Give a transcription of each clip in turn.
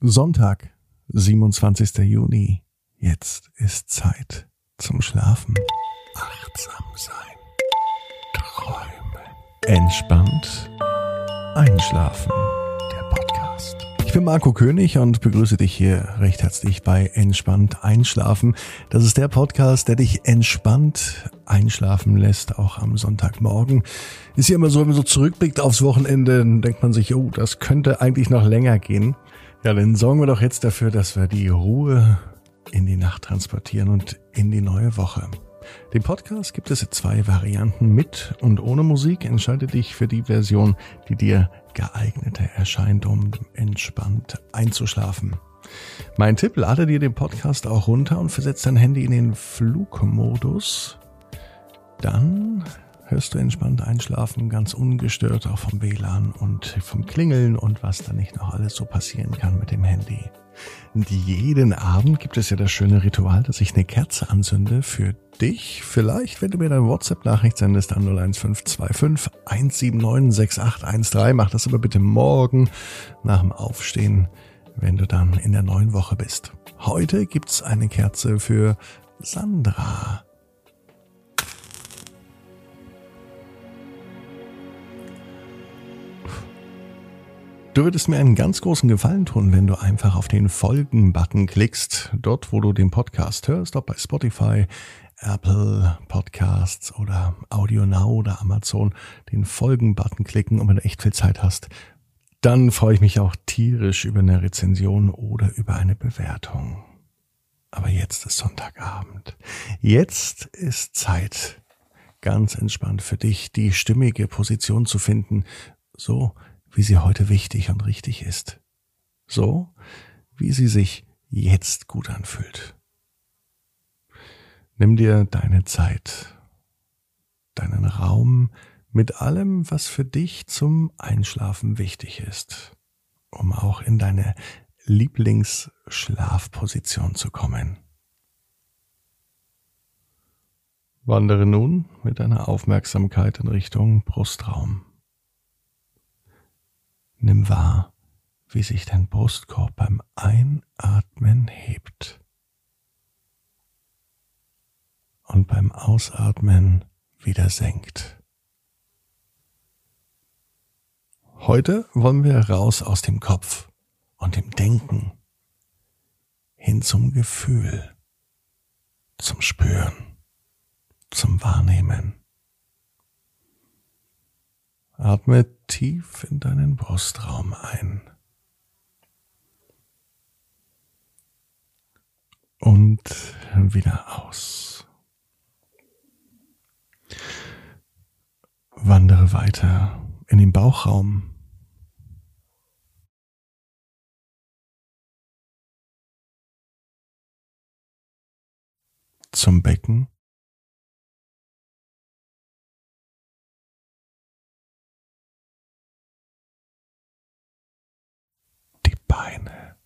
Sonntag, 27. Juni. Jetzt ist Zeit zum Schlafen. Achtsam sein. Träume. Entspannt. Einschlafen. Der Podcast. Ich bin Marco König und begrüße dich hier recht herzlich bei Entspannt Einschlafen. Das ist der Podcast, der dich entspannt einschlafen lässt, auch am Sonntagmorgen. Ist ja immer so, wenn man so zurückblickt aufs Wochenende, denkt man sich, oh, das könnte eigentlich noch länger gehen. Ja, dann sorgen wir doch jetzt dafür, dass wir die Ruhe in die Nacht transportieren und in die neue Woche. Den Podcast gibt es zwei Varianten mit und ohne Musik. Entscheide dich für die Version, die dir geeigneter erscheint, um entspannt einzuschlafen. Mein Tipp, lade dir den Podcast auch runter und versetze dein Handy in den Flugmodus. Dann hörst du entspannt einschlafen, ganz ungestört auch vom WLAN und vom Klingeln und was da nicht noch alles so passieren kann mit dem Handy. Und jeden Abend gibt es ja das schöne Ritual, dass ich eine Kerze anzünde für dich. Vielleicht, wenn du mir deine WhatsApp-Nachricht sendest an 01525 179 6813. Mach das aber bitte morgen nach dem Aufstehen, wenn du dann in der neuen Woche bist. Heute gibt's eine Kerze für Sandra. Du würdest mir einen ganz großen Gefallen tun, wenn du einfach auf den Folgen-Button klickst, dort wo du den Podcast hörst, ob bei Spotify, Apple Podcasts oder Audio Now oder Amazon, den Folgen-Button klicken und wenn du echt viel Zeit hast, dann freue ich mich auch tierisch über eine Rezension oder über eine Bewertung. Aber jetzt ist Sonntagabend. Jetzt ist Zeit, ganz entspannt für dich die stimmige Position zu finden, so wie sie heute wichtig und richtig ist. So, wie sie sich jetzt gut anfühlt. Nimm dir deine Zeit, deinen Raum mit allem, was für dich zum Einschlafen wichtig ist, um auch in deine Lieblingsschlafposition zu kommen. Wandere nun mit deiner Aufmerksamkeit in Richtung Brustraum. Nimm wahr, wie sich dein Brustkorb beim Einatmen hebt und beim Ausatmen wieder senkt. Heute wollen wir raus aus dem Kopf und dem Denken hin zum Gefühl, zum Spüren, zum Wahrnehmen. Atme tief in deinen Brustraum ein. Und wieder aus. Wandere weiter in den Bauchraum. Zum Becken. Beine.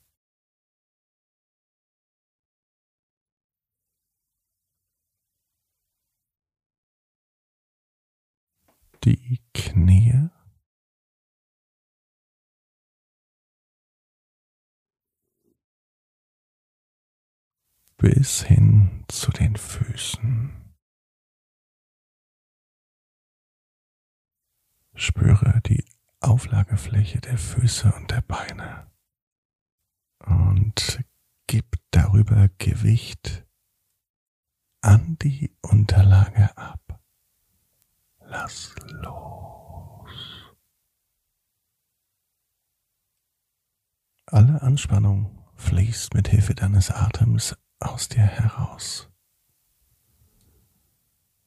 Die Knie. Bis hin zu den Füßen. Spüre die Auflagefläche der Füße und der Beine und gib darüber Gewicht an die Unterlage ab. Lass los. Alle Anspannung fließt mit Hilfe deines Atems aus dir heraus.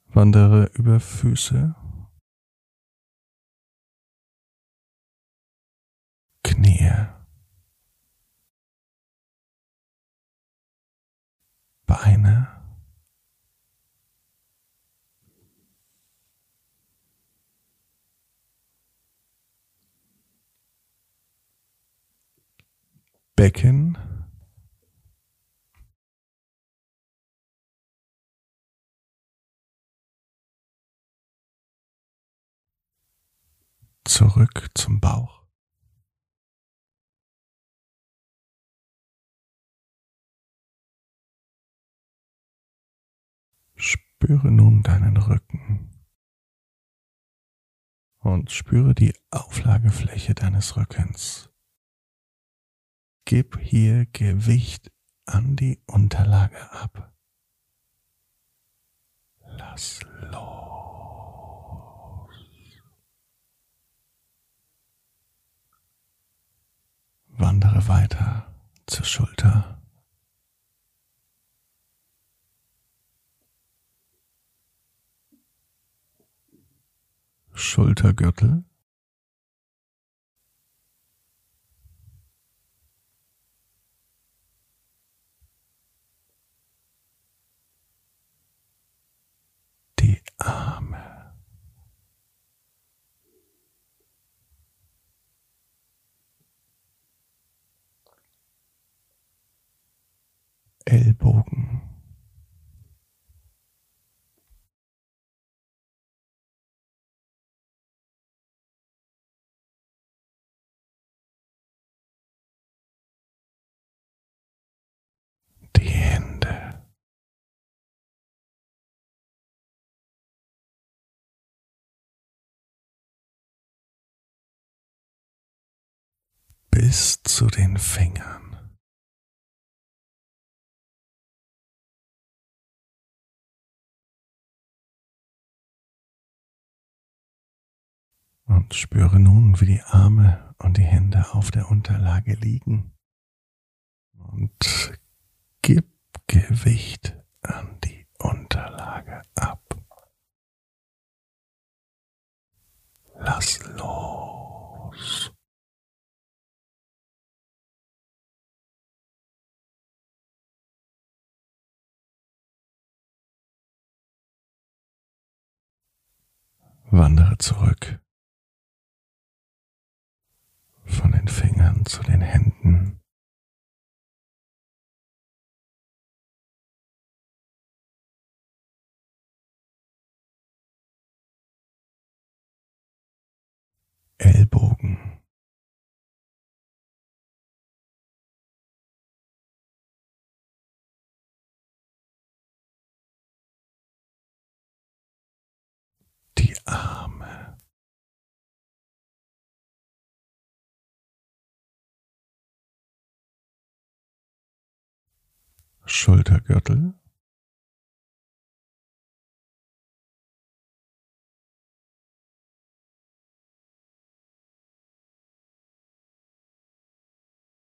Wandere über Füße, Knie, Beine. Becken. Zurück zum Bauch. Spüre nun deinen Rücken und spüre die Auflagefläche deines Rückens. Gib hier Gewicht an die Unterlage ab. Lass los. Wandere weiter zur Schulter. Schultergürtel. Die Arme. Ellbogen. die Hände. Bis zu den Fingern. Und spüre nun, wie die Arme und die Hände auf der Unterlage liegen. Und Gib Gewicht an die Unterlage ab. Lass Wandere zurück von den Fingern zu den Händen. Schultergürtel.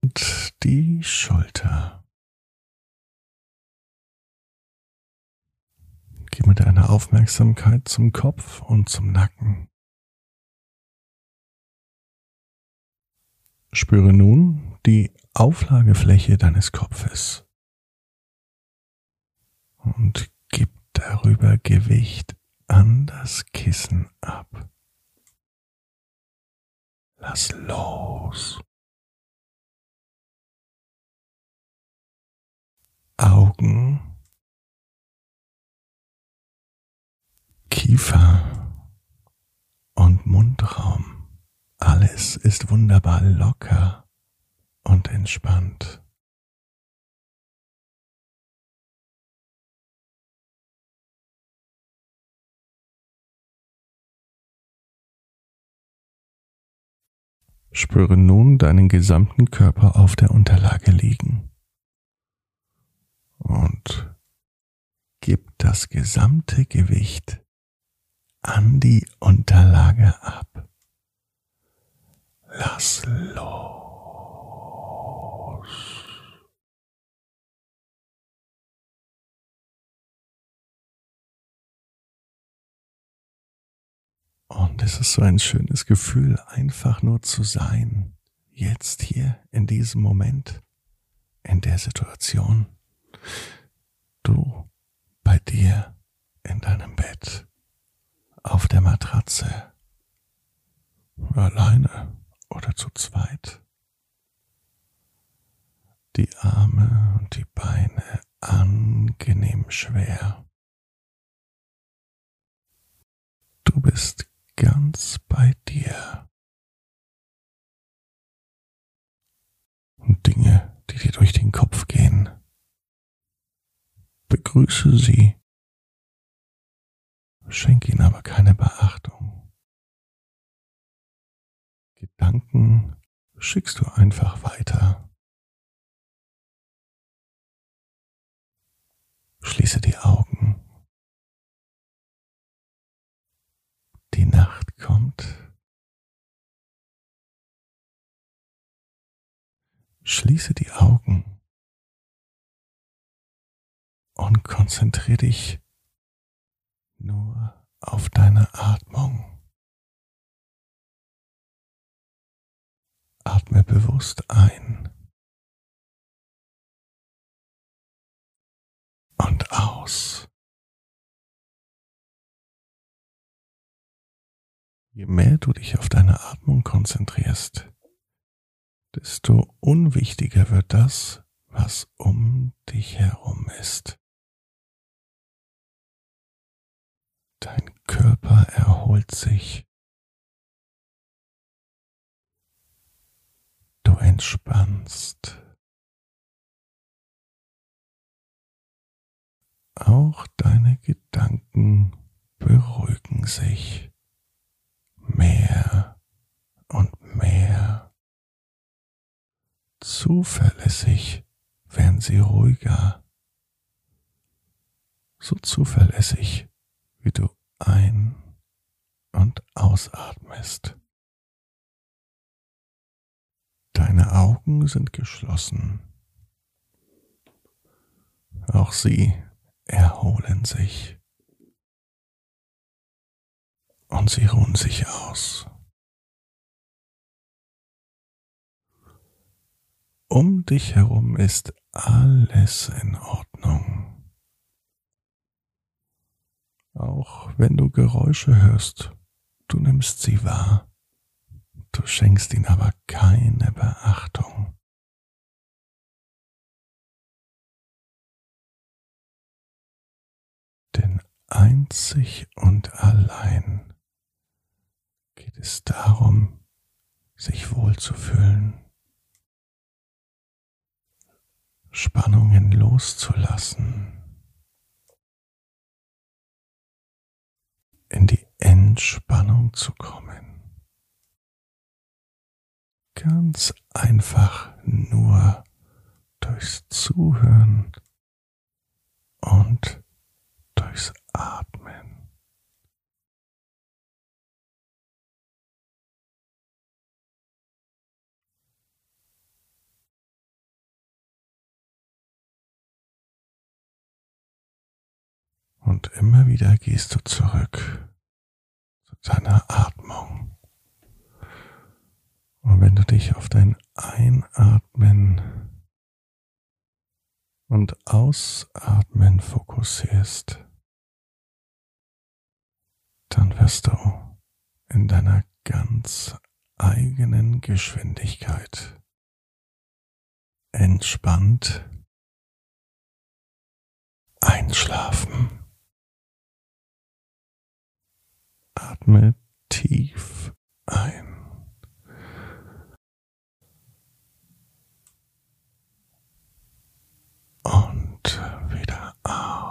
und die Schulter. Geh mit deiner Aufmerksamkeit zum Kopf und zum Nacken. Spüre nun die Auflagefläche deines Kopfes und gib darüber Gewicht an das Kissen ab. Lass los. Augen, Kiefer und Mundraum. Alles ist wunderbar locker und entspannt. Spüre nun deinen gesamten Körper auf der Unterlage liegen und gib das gesamte Gewicht an die Unterlage ab. Lass los. Und es ist so ein schönes Gefühl, einfach nur zu sein, jetzt hier in diesem Moment, in der Situation. Du bei dir in deinem Bett, auf der Matratze, alleine oder zu zweit. Die Arme und die Beine angenehm schwer. Du bist ganz bei dir. Und Dinge, die dir durch den Kopf gehen, begrüße sie Schenk ihnen aber keine Beachtung. Gedanken schickst du einfach weiter. Schließe die Augen. Die Nacht kommt. Schließe die Augen und konzentriere dich nur auf deine Atmung. Atme bewusst ein und aus. Je mehr du dich auf deine Atmung konzentrierst, desto unwichtiger wird das, was um dich herum ist. Dein Körper erholt sich. Du entspannst. Auch deine Gedanken beruhigen sich mehr und mehr. Zuverlässig werden sie ruhiger, so zuverlässig, wie du ein- und ausatmest. Deine Augen sind geschlossen. Auch sie erholen sich und sie ruhen sich aus. Um dich herum ist alles in Ordnung. Auch wenn du Geräusche hörst, du nimmst sie wahr, du schenkst ihnen aber keine Beachtung. Denn einzig und allein geht es darum, sich wohlzufühlen. Spannungen loszulassen, in die Entspannung zu kommen. Ganz einfach nur durchs Zuhören und durchs Atmen. Und immer wieder gehst du zurück zu deiner Atmung. Und wenn du dich auf dein Einatmen und Ausatmen fokussierst, dann wirst du in deiner ganz eigenen Geschwindigkeit entspannt einschlafen. Atme tief ein. Und wieder aus.